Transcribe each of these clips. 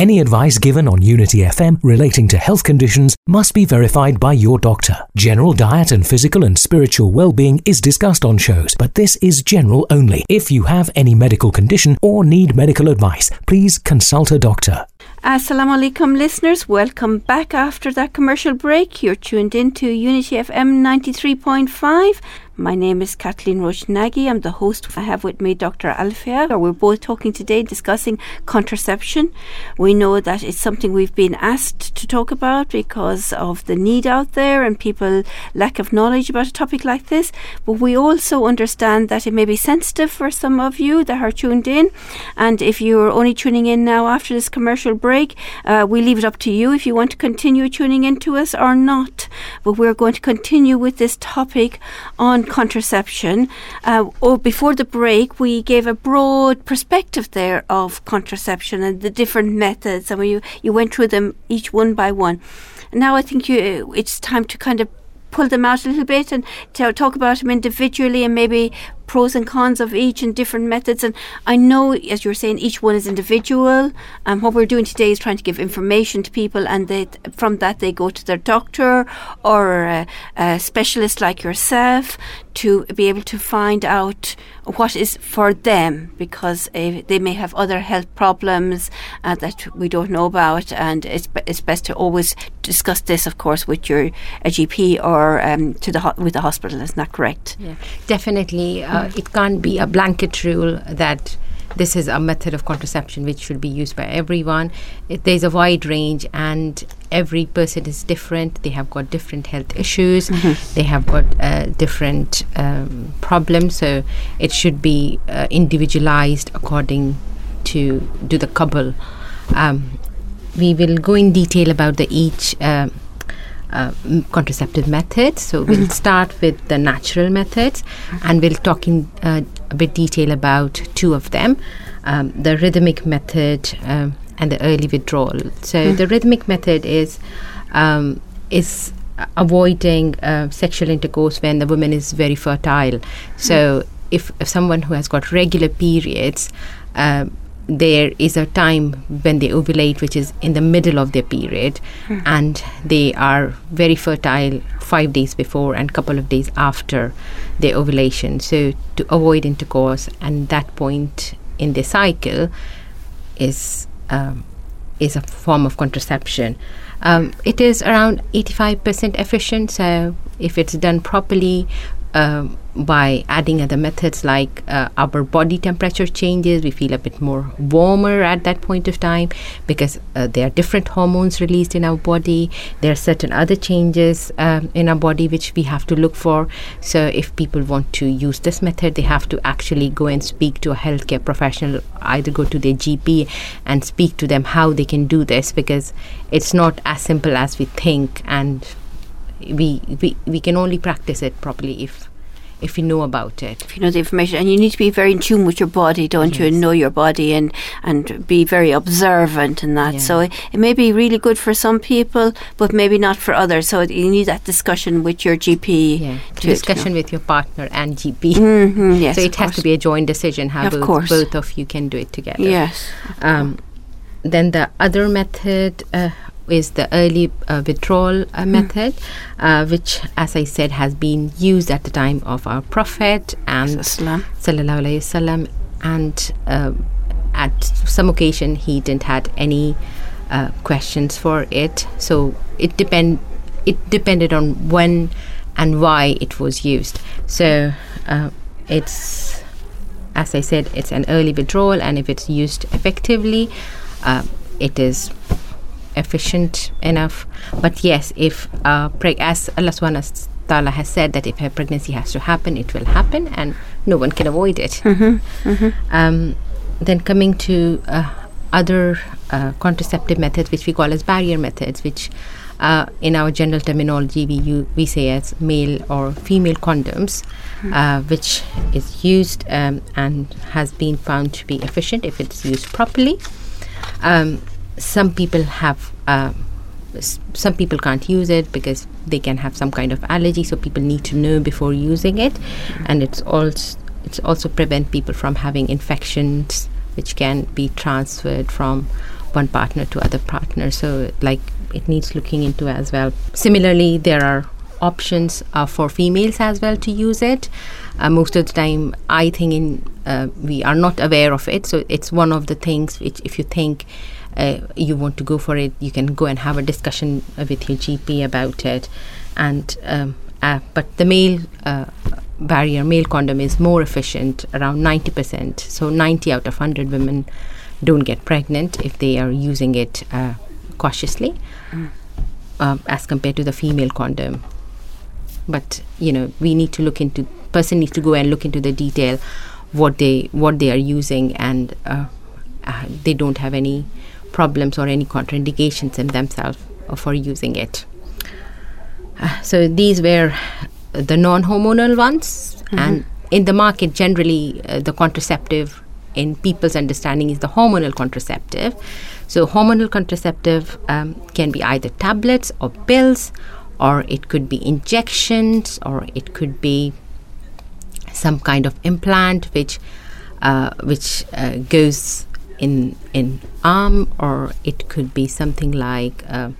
Any advice given on Unity FM relating to health conditions must be verified by your doctor. General diet and physical and spiritual well-being is discussed on shows, but this is general only. If you have any medical condition or need medical advice, please consult a doctor. Assalamu alaikum, listeners. Welcome back after that commercial break. You're tuned in to Unity FM 93.5. My name is Kathleen Roach I'm the host. I have with me Dr. Alfia. We're both talking today discussing contraception. We know that it's something we've been asked to talk about because of the need out there and people lack of knowledge about a topic like this. But we also understand that it may be sensitive for some of you that are tuned in. And if you're only tuning in now after this commercial break, uh, we leave it up to you if you want to continue tuning in to us or not. But we're going to continue with this topic on contraception. Uh, or before the break, we gave a broad perspective there of contraception and the different methods, and you you went through them each one by one. Now I think you it's time to kind of pull them out a little bit and talk about them individually and maybe pros and cons of each and different methods. And I know, as you're saying, each one is individual. And what we're doing today is trying to give information to people, and they, from that they go to their doctor or a, a specialist like yourself to be able to find out what is for them because uh, they may have other health problems uh, that we don't know about and it's, it's best to always discuss this of course with your GP or um, to the ho- with the hospital isn't that correct yeah definitely uh, it can't be a blanket rule that this is a method of contraception which should be used by everyone. It, there's a wide range, and every person is different. They have got different health issues. Mm-hmm. They have got uh, different um, problems. So it should be uh, individualized according to do the couple. Um, we will go in detail about the each. Uh, uh, contraceptive methods. So we'll mm-hmm. start with the natural methods, and we'll talk in uh, a bit detail about two of them: um, the rhythmic method um, and the early withdrawal. So mm. the rhythmic method is um, is avoiding uh, sexual intercourse when the woman is very fertile. So mm. if, if someone who has got regular periods um, there is a time when they ovulate, which is in the middle of their period, mm. and they are very fertile five days before and couple of days after their ovulation. So to avoid intercourse and that point in the cycle is um, is a form of contraception. Um, it is around 85% efficient. So if it's done properly, um, by adding other methods like uh, our body temperature changes. We feel a bit more warmer at that point of time because uh, there are different hormones released in our body. There are certain other changes um, in our body which we have to look for. So if people want to use this method they have to actually go and speak to a healthcare professional either go to their gp and speak to them how they can do this because it's not as simple as we think and we, we we can only practice it properly if if you know about it. If you know the information, and you need to be very in tune with your body, don't yes. you? And know your body and and be very observant in that. Yeah. So it, it, may be really good for some people, but maybe not for others. So you need that discussion with your GP. Yeah, to, discussion with your partner and GP. Mm-hmm, yes, so it has to be a joint decision. How both, course. both of you can do it together. Yes. Um, then the other method uh, is the early uh, withdrawal uh, mm. method, uh, which, as I said, has been used at the time of our Prophet and Sallallahu Alaihi Wasallam, and uh, at some occasion he didn't had any uh, questions for it. So it depend it depended on when and why it was used. So uh, it's as I said, it's an early withdrawal, and if it's used effectively, it is efficient enough. But yes, if uh, preg- as Allah Subhanahu Ta'ala has said that if a pregnancy has to happen, it will happen, and no one can avoid it. Mm-hmm, mm-hmm. Um, then coming to uh, other uh, contraceptive methods, which we call as barrier methods, which uh, in our general terminology we u- we say as male or female condoms, mm-hmm. uh, which is used um, and has been found to be efficient if it's used properly. Um, some people have uh, some people can't use it because they can have some kind of allergy so people need to know before using it and it's also it's also prevent people from having infections which can be transferred from one partner to other partner. So, like, it needs looking into as well. Similarly, there are options uh, for females as well to use it. Uh, most of the time, I think in uh, we are not aware of it. So it's one of the things which, if you think uh, you want to go for it, you can go and have a discussion with your GP about it. And um, uh, but the male uh, barrier, male condom, is more efficient, around ninety percent. So ninety out of hundred women don't get pregnant if they are using it cautiously. Mm. as compared to the female condom, but you know we need to look into person needs to go and look into the detail what they what they are using and uh, uh, they don't have any problems or any contraindications in themselves for using it. Uh, so these were the non-hormonal ones. Mm-hmm. and in the market generally uh, the contraceptive in people's understanding is the hormonal contraceptive. So hormonal contraceptive um, can be either tablets or pills or it could be injections, or it could be some kind of implant which uh, which uh, goes in in arm, or it could be something like uh,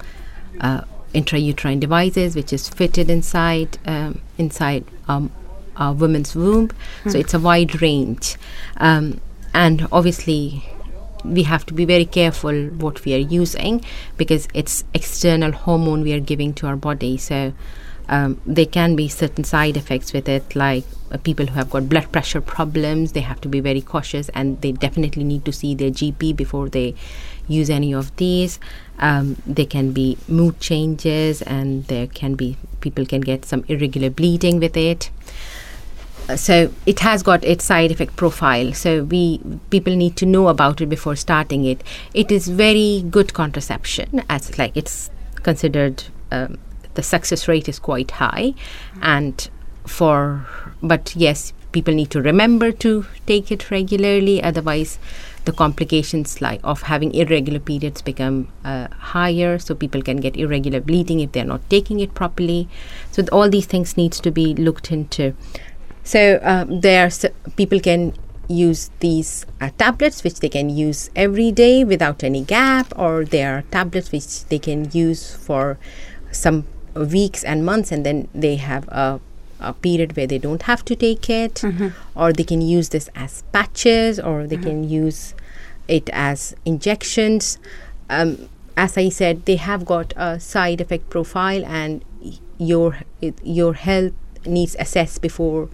uh intrauterine devices which is fitted inside um, inside um, a woman's womb. Mm. So hmm. it's a wide range, um, and obviously we have to be very careful what we are using because it's external hormone we are giving to our body so um, there can be certain side effects with it like uh, people who have got blood pressure problems they have to be very cautious and they definitely need to see their gp before they use any of these. Um, there can be mood changes and there can be people can get some irregular bleeding with it. So it has got its side effect profile. So we people need to know about it before starting it. It is very good contraception as like it's considered um, the success rate is quite high and for but yes people need to remember to take it regularly. Otherwise the complications like of having irregular periods become uh, higher so people can get irregular bleeding if they're not taking it properly. So th- all these things needs to be looked into. So um, there, people can use these uh, tablets which they can use every day without any gap, or there are tablets which they can use for some weeks and months, and then they have a a period where they don't have to take it, mm-hmm. or they can use this as patches, or they mm-hmm. can use it as injections. Um, as I said, they have got a side effect profile, and your your health needs assessed before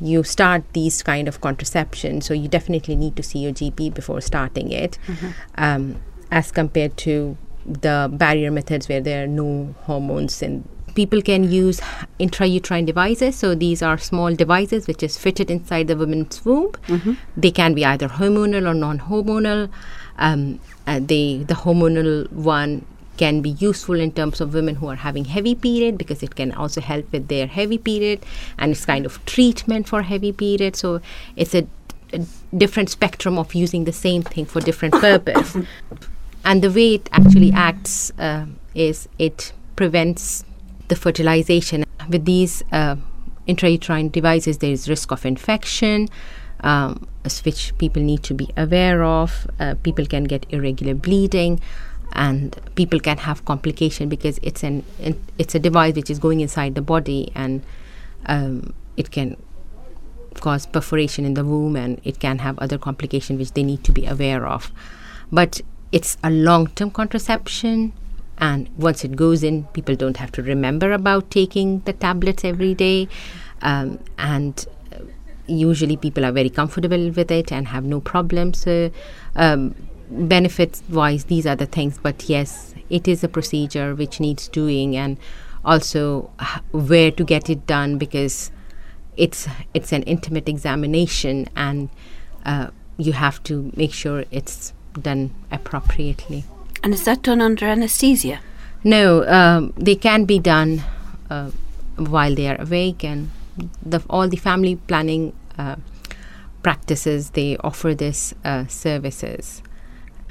you start these kind of contraception so you definitely need to see your gp before starting it mm-hmm. um, as compared to the barrier methods where there are no hormones and people can use intrauterine devices. So these are small devices which is fitted inside the woman's womb. Mm-hmm. they can be either hormonal or non-hormonal. Um, uh, they the hormonal one can be useful in terms of women who are having heavy period because it can also help with their heavy period and it's kind of treatment for heavy period. So it's a, a different spectrum of using the same thing for different purpose and the way it actually acts uh, is it prevents the fertilization. With these uh, intrauterine devices there is risk of infection um, which people need to be aware of. Uh, people can get irregular bleeding and people can have complication because it's an it's a device which is going inside the body and um, it can cause perforation in the womb and it can have other complications which they need to be aware of. But it's a long-term contraception and once it goes in people don't have to remember about taking the tablets every day. Um, and usually people are very comfortable with it and have no problems so um, benefits wise these are the things. But yes it is a procedure which needs doing and also where to get it done because it's it's an intimate examination and uh, you have to make sure it's done appropriately and is that done under anesthesia no um, they can be done uh, while they are awake and the, all the family planning uh, practices they offer this uh, services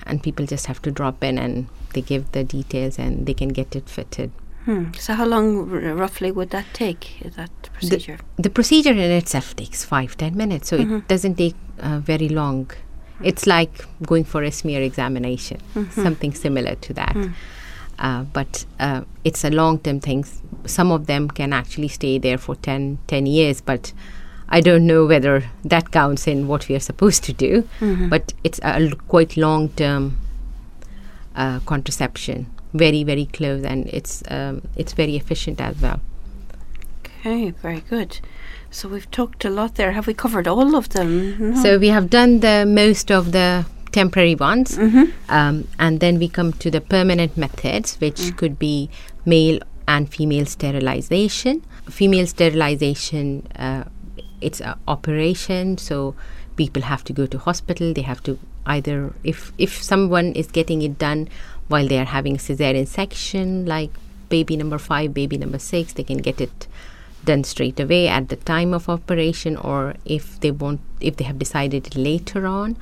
and people just have to drop in and they give the details and they can get it fitted. Hmm. So, how long r- roughly would that take? That procedure? The, the, procedure in itself takes five ten minutes, so mm-hmm. it doesn't take uh, very long. It's like going for a smear examination, something similar to that. Uh, but uh, it's a long term thing. Some of them can actually stay there for 10, 10 years, but I don't know whether that counts in what we are supposed to do. But it's a l- quite long term uh, contraception, very, very close, and it's, um, it's very efficient as well. Okay, very good. So we've talked a lot there. Have we covered all of them? No. So we have done the most of the temporary ones, um, and then we come to the permanent methods, which could be male and female sterilization. Female sterilization, uh, it's an operation, so people have to go to hospital. They have to either if if someone is getting it done while they are having cesarean section, like baby number five, baby number six, they can get it done straight away at the time of operation or if they want if they have decided later on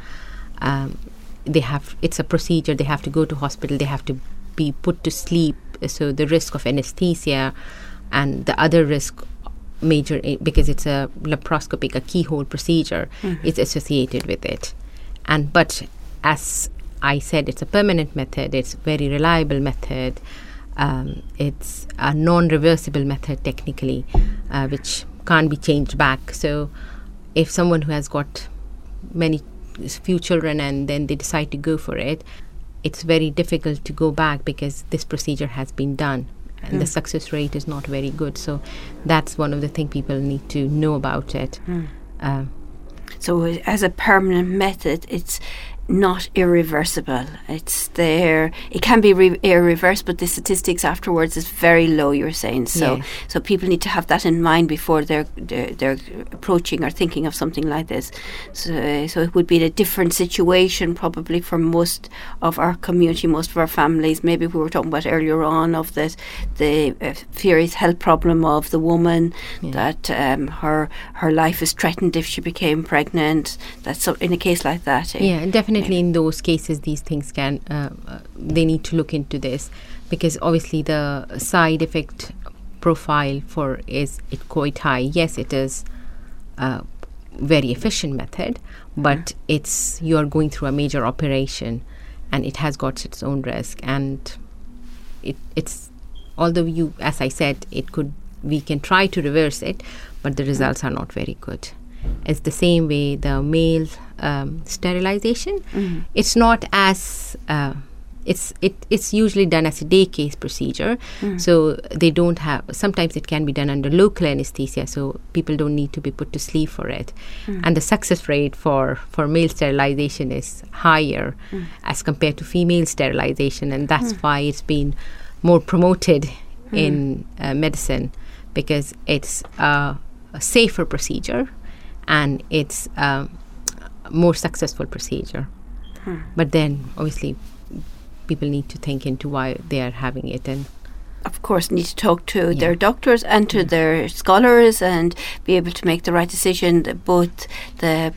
um, they have it's a procedure they have to go to hospital they have to be put to sleep. So the risk of anesthesia and the other risk major i- because it's a laparoscopic a keyhole procedure is associated with it. And but as i said it's a permanent method it's very reliable method um, it's a non-reversible method technically uh, which can't be changed back. So if someone who has got many few children and then they decide to go for it it's very difficult to go back because this procedure has been done and the success rate is not very good. So that's one of the things people need to know about it. Uh, So, as a permanent method, it's not irreversible. It's there. It can be re- irreversible, but the statistics afterwards is very low. You're saying so. Yes. So people need to have that in mind before they're they're, they're approaching or thinking of something like this. So, so it would be a different situation probably for most of our community, most of our families. Maybe we were talking about earlier on of the the uh, serious health problem of the woman that um, her her life is threatened if she became pregnant. That's so in a case like that. eh? Yeah, definitely in those cases, these things can, uh, uh, they need to look into this because obviously the side effect profile for is it quite high. Yes, it is a very efficient method, but it's you are going through a major operation and it has got its own risk and it, it's although you as i said it could we can try to reverse it but the results are not very good. It's the same way the male um, sterilization. It's not as uh, it's it, it's usually done as a day case procedure. So they don't have sometimes it can be done under local anesthesia so people don't need to be put to sleep for it. And the success rate for for male sterilization is higher as compared to female sterilization and that's why it's been more promoted in uh, medicine because it's uh, a safer procedure and it's a more successful procedure. But then, obviously, people need to think into why they are having it and of course, need to talk to their doctors and to their scholars and be able to make the right decision. Both the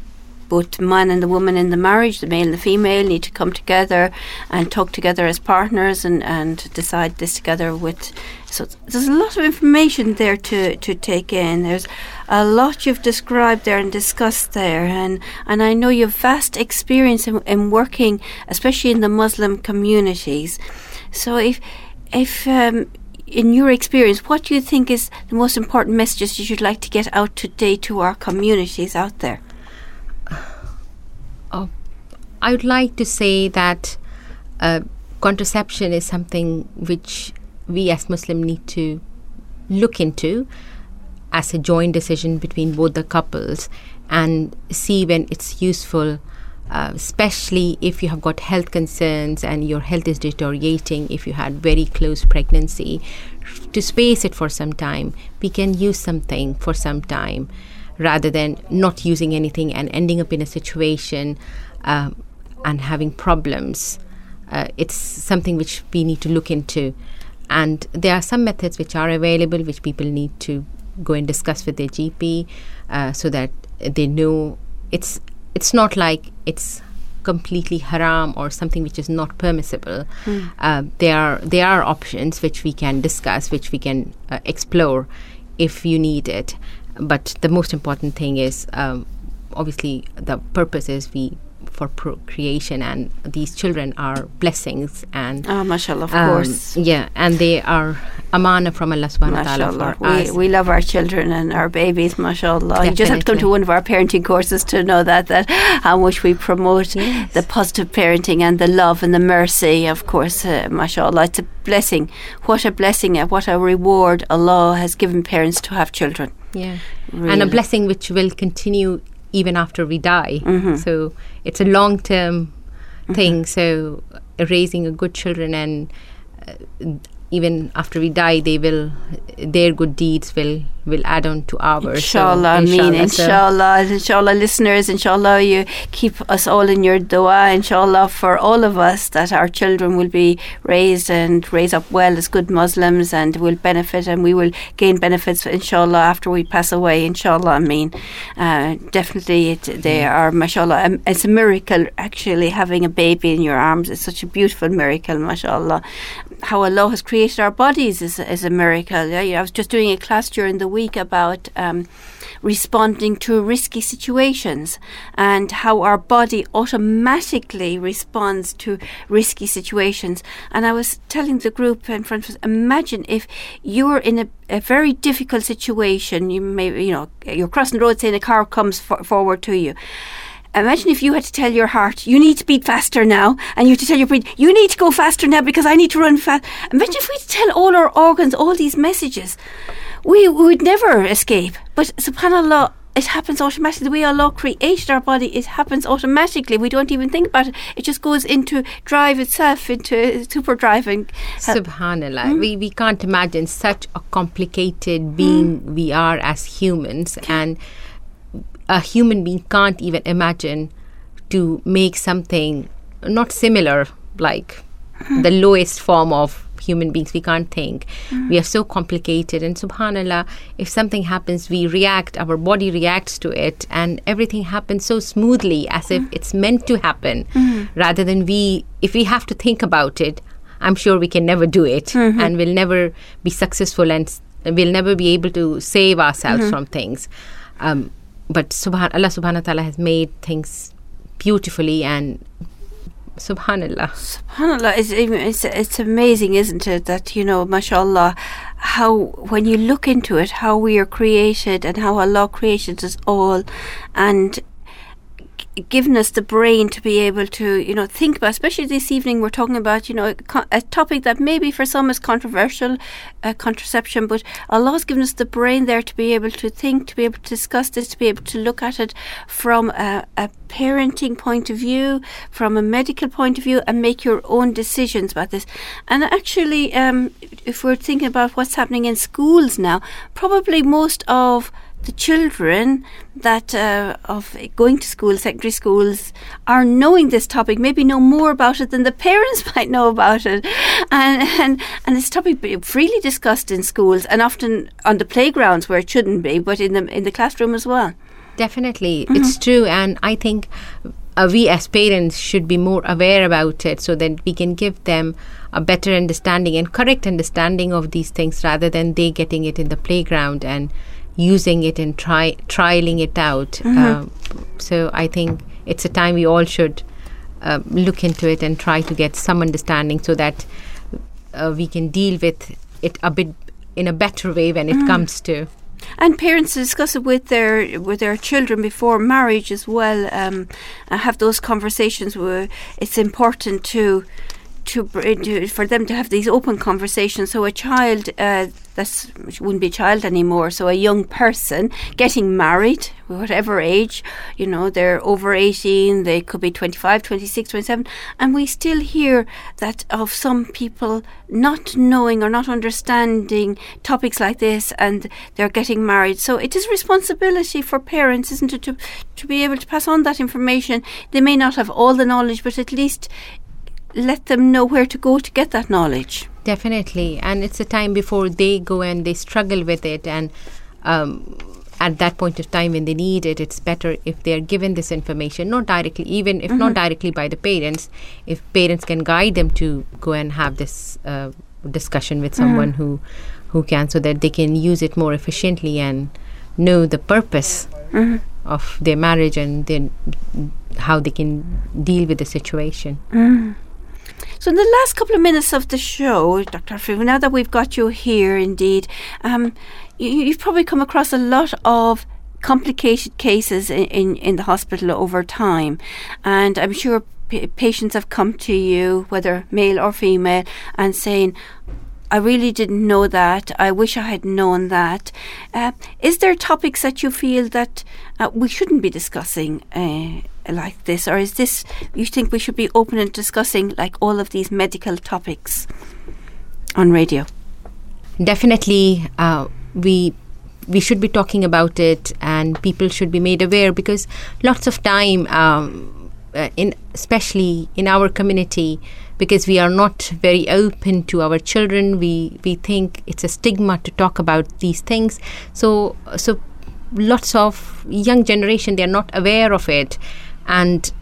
both the man and the woman in the marriage, the male and the female, need to come together and talk together as partners and, and decide this together with. So there's a lot of information there to, to take in. There's a lot you've described there and discussed there, and, and I know you've vast experience in, in working, especially in the Muslim communities. So if if um, in your experience, what do you think is the most important messages you should like to get out today to our communities out there? I would like to say that uh, contraception is something which we as Muslim need to look into as a joint decision between both the couples and see when it's useful, uh, especially if you have got health concerns and your health is deteriorating, if you had very close pregnancy, to space it for some time. We can use something for some time rather than not using anything and ending up in a situation um, and having problems. Uh, it's something which we need to look into. And there are some methods which are available which people need to go and discuss with their GP uh, so that they know it's it's not like it's completely haram or something which is not permissible. Uh, there are there are options which we can discuss, which we can uh, explore if you need it. But the most important thing is um, obviously the purpose is we for procreation, and these children are blessings and. Oh, mashallah, of um, course. Yeah, and they are amana from Allah subhanahu wa ta'ala for We, us. we love our children and our babies, mashallah. You just have to come to one of our parenting courses to know that, that how much we promote Yes. the positive parenting and the love and the mercy, of course, uh, mashallah. It's a blessing. What a blessing, uh, what a reward Allah has given parents to have children. Yeah. And a blessing which will continue even after we die. Mm-hmm. So it's a long term thing. So raising a good children and uh, even after we die, they will their good deeds will will add on to ours. So, Inshallah, I mean, inshallah. So- inshallah, inshallah, listeners, inshallah, you keep us all in your dua, inshallah, for all of us that our children will be raised and raised up well as good Muslims and will benefit and we will gain benefits, inshallah, after we pass away, inshallah, I mean. Uh, definitely, it, they are, mashallah, um, it's a miracle actually having a baby in your arms. It's such a beautiful miracle, mashallah. How Allah has created our bodies is, is a miracle. I was just doing a class during the week about um, responding to risky situations and how our body automatically responds to risky situations. And I was telling the group in front of us, imagine if you were in a, a very difficult situation. You may, you know, you're crossing the road, saying a car comes for, forward to you. Imagine if you had to tell your heart, you need to beat faster now, and you had to tell your brain, you need to go faster now because I need to run fast. Imagine if we tell all our organs all these messages. We, we would never escape. But subhanAllah, it happens automatically. The way Allah created our body, it happens automatically. We don't even think about it. It just goes into drive itself, into super driving. Subhanallah. Hmm? We, we can't imagine such a complicated being we are as humans. And a human being can't even imagine to make something not similar, like Hmm. the lowest form of human beings. We can't think. We are so complicated. And subhanallah, if something happens, we react, our body reacts to it, and everything happens so smoothly as if it's meant to happen, rather than we, if we have to think about it, I'm sure we can never do it and we'll never be successful and s- we'll never be able to save ourselves from things. Um, but subhan- Allah subhanahu ta'ala has made things beautifully and subhanallah. SubhanAllah, it's, it's, it's amazing, isn't it? That, you know, mashallah, how, when you look into it, how we are created and how Allah created us all and given us the brain to be able to, you know, think about, especially this evening, we're talking about, you know, a, a topic that maybe for some is controversial, uh, contraception, but Allah has given us the brain there to be able to think, to be able to discuss this, to be able to look at it from a, a parenting point of view, from a medical point of view, and make your own decisions about this. And actually, um, if we're thinking about what's happening in schools now, probably most of the children that uh, of going to school, secondary schools, are knowing this topic. Maybe know more about it than the parents might know about it, and and and this topic be freely discussed in schools and often on the playgrounds where it shouldn't be, but in the in the classroom as well. Definitely, it's true, and I think uh, we as parents should be more aware about it so that we can give them a better understanding and correct understanding of these things rather than they getting it in the playground and using it and try trialing it out. Um, so I think it's a time we all should uh, look into it and try to get some understanding so that uh, we can deal with it a bit in a better way when it comes to. And parents discuss it with their with their children before marriage as well. Um, have those conversations where it's important to to, to for them to have these open conversations. So a child uh, that's wouldn't be a child anymore. So a young person getting married, whatever age, you know, they're over 18, they could be 25, 26, 27, and we still hear that of some people not knowing or not understanding topics like this and they're getting married. So it is responsibility for parents, isn't it, to, to be able to pass on that information. They may not have all the knowledge, but at least let them know where to go to get that knowledge. Definitely, and it's a time before they go and they struggle with it, and um, at that point of time when they need it, it's better if they are given this information, not directly, even if not directly by the parents. If parents can guide them to go and have this uh, discussion with someone who who can, so that they can use it more efficiently and know the purpose of their marriage and then how they can deal with the situation. So, in the last couple of minutes of the show, Dr. Frivu, now that we've got you here, indeed, um, you, have probably come across a lot of complicated cases in, in, in the hospital over time, and I'm sure p- patients have come to you, whether male or female, and saying, I really didn't know that. I wish I had known that. Uh, is there topics that you feel that uh, we shouldn't be discussing uh, like this, or is this you think we should be open and discussing like all of these medical topics on radio? Definitely, uh, we we should be talking about it, and people should be made aware because lots of time, um, uh, in especially in our community because we are not very open to our children we we think it's a stigma to talk about these things so so lots of young generation they're not aware of it and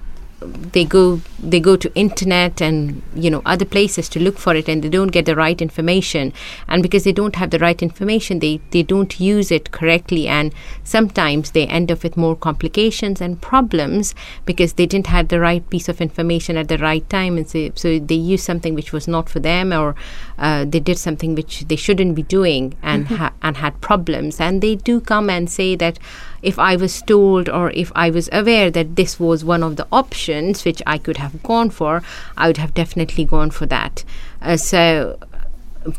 they go they go to internet and you know other places to look for it and they don't get the right information. And because they don't have the right information they they don't use it correctly and sometimes they end up with more complications and problems because they didn't have the right piece of information at the right time. And so, so they use something which was not for them or uh, they did something which they shouldn't be doing and mm-hmm. ha- and had problems. And they do come and say that if I was told or if I was aware that this was one of the options which I could have gone for, I would have definitely gone for that. Uh, so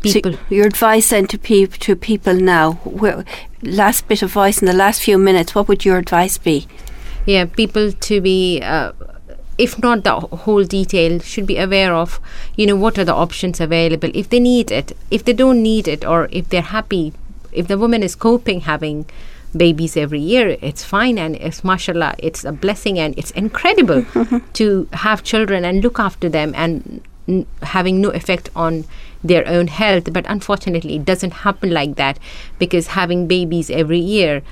people. So your advice then to, pe- to people now, last bit of advice in the last few minutes, what would your advice be? Yeah, people to be. Uh, if not the whole detail should be aware of you know what are the options available if they need it if they don't need it or if they're happy if the woman is coping having babies every year. It's fine and it's mashallah, it's a blessing and it's incredible to have children and look after them and n- having no effect on their own health. But unfortunately, it doesn't happen like that because having babies every year.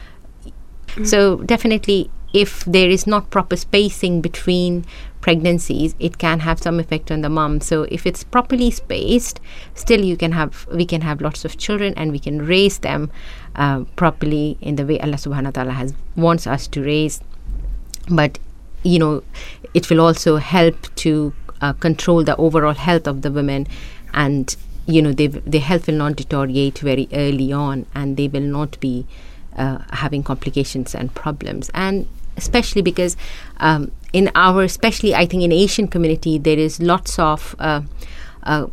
Mm. So, definitely, if there is not proper spacing between pregnancies it can have some effect on the mom so if it's properly spaced still you can have we can have lots of children and we can raise them uh, properly in the way allah subhanahu wa ta'ala has wants us to raise. But you know it will also help to uh, control the overall health of the women and you know they, their health will not deteriorate very early on and they will not be uh, having complications and problems. And especially because um, in our, especially I think in Asian community, there is lots of uh, uh,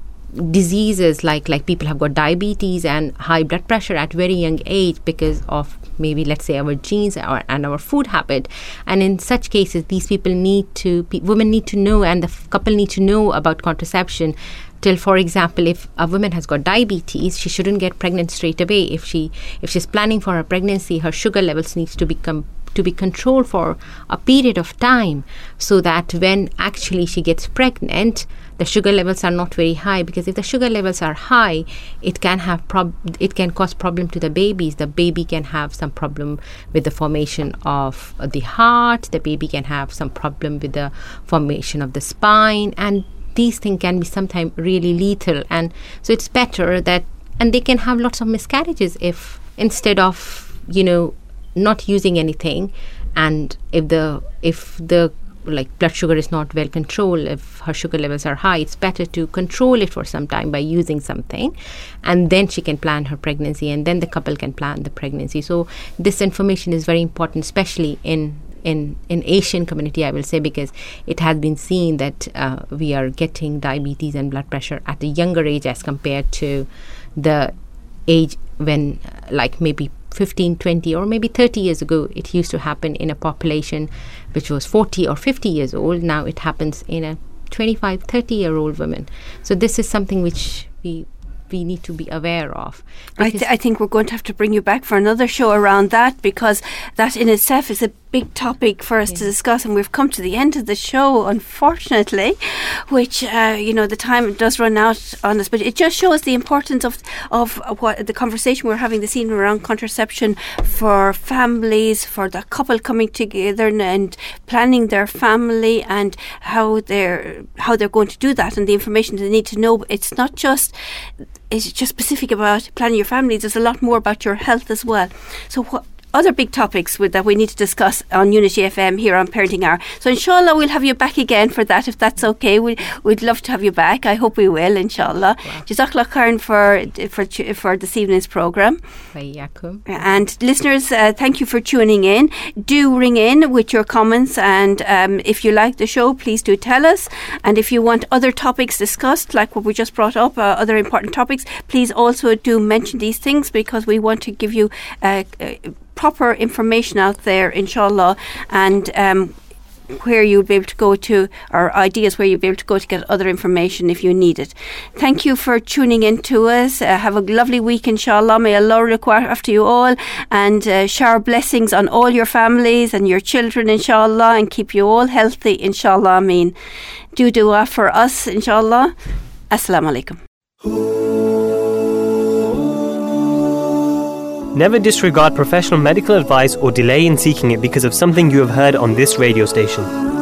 diseases like like people have got diabetes and high blood pressure at very young age because of maybe let's say our genes or, and our food habit. And in such cases these people need to pe- women need to know and the f- couple need to know about contraception till for example if a woman has got diabetes she shouldn't get pregnant straight away. If she if she's planning for a pregnancy her sugar levels needs to become to be controlled for a period of time so that when actually she gets pregnant the sugar levels are not very high. Because if the sugar levels are high it can have prob- it can cause problem to the babies. The baby can have some problem with the formation of the heart. The baby can have some problem with the formation of the spine. And these things can be sometimes really lethal. And so it's better that and they can have lots of miscarriages if instead of you know not using anything. And if the if the like blood sugar is not well controlled if her sugar levels are high it's better to control it for some time by using something. And then she can plan her pregnancy and then the couple can plan the pregnancy. So this information is very important especially in in in Asian community, I will say, because it has been seen that uh, we are getting diabetes and blood pressure at a younger age as compared to the age when, like maybe 15, 20, or maybe 30 years ago, it used to happen in a population which was 40 or 50 years old. Now it happens in a 25, 30 year old woman. So this is something which we we need to be aware of. I, th- I, think we're going to have to bring you back for another show around that because that in itself is a big topic for us yeah. to discuss, and we've come to the end of the show, unfortunately, which uh, you know the time does run out on us. But it just shows the importance of of what the conversation we're having this evening around contraception for families, for the couple coming together and, and planning their family, and how they're how they're going to do that, and the information they need to know. It's not just it's just specific about planning your family. There's a lot more about your health as well. So what other big topics with, that we need to discuss on Unity FM here on Parenting Hour. So inshallah we'll have you back again for that if that's okay. We, we'd love to have you back. I hope we will, inshallah. Wow. Jazakallah khairan for, for, for this evening's programme. And listeners, uh, thank you for tuning in. Do ring in with your comments and um, if you like the show, please do tell us. And if you want other topics discussed, like what we just brought up, uh, other important topics, please also do mention these things because we want to give you uh, uh proper information out there, inshallah, and um, where you'll be able to go to, or ideas where you'll be able to go to get other information if you need it. Thank you for tuning in to us. Uh, have a lovely week, inshallah. May Allah look after you all and uh, shower blessings on all your families and your children, inshallah, and keep you all healthy, inshallah. Ameen. Do dua for us, inshallah. Assalamu alaikum. Never disregard professional medical advice or delay in seeking it because of something you have heard on this radio station.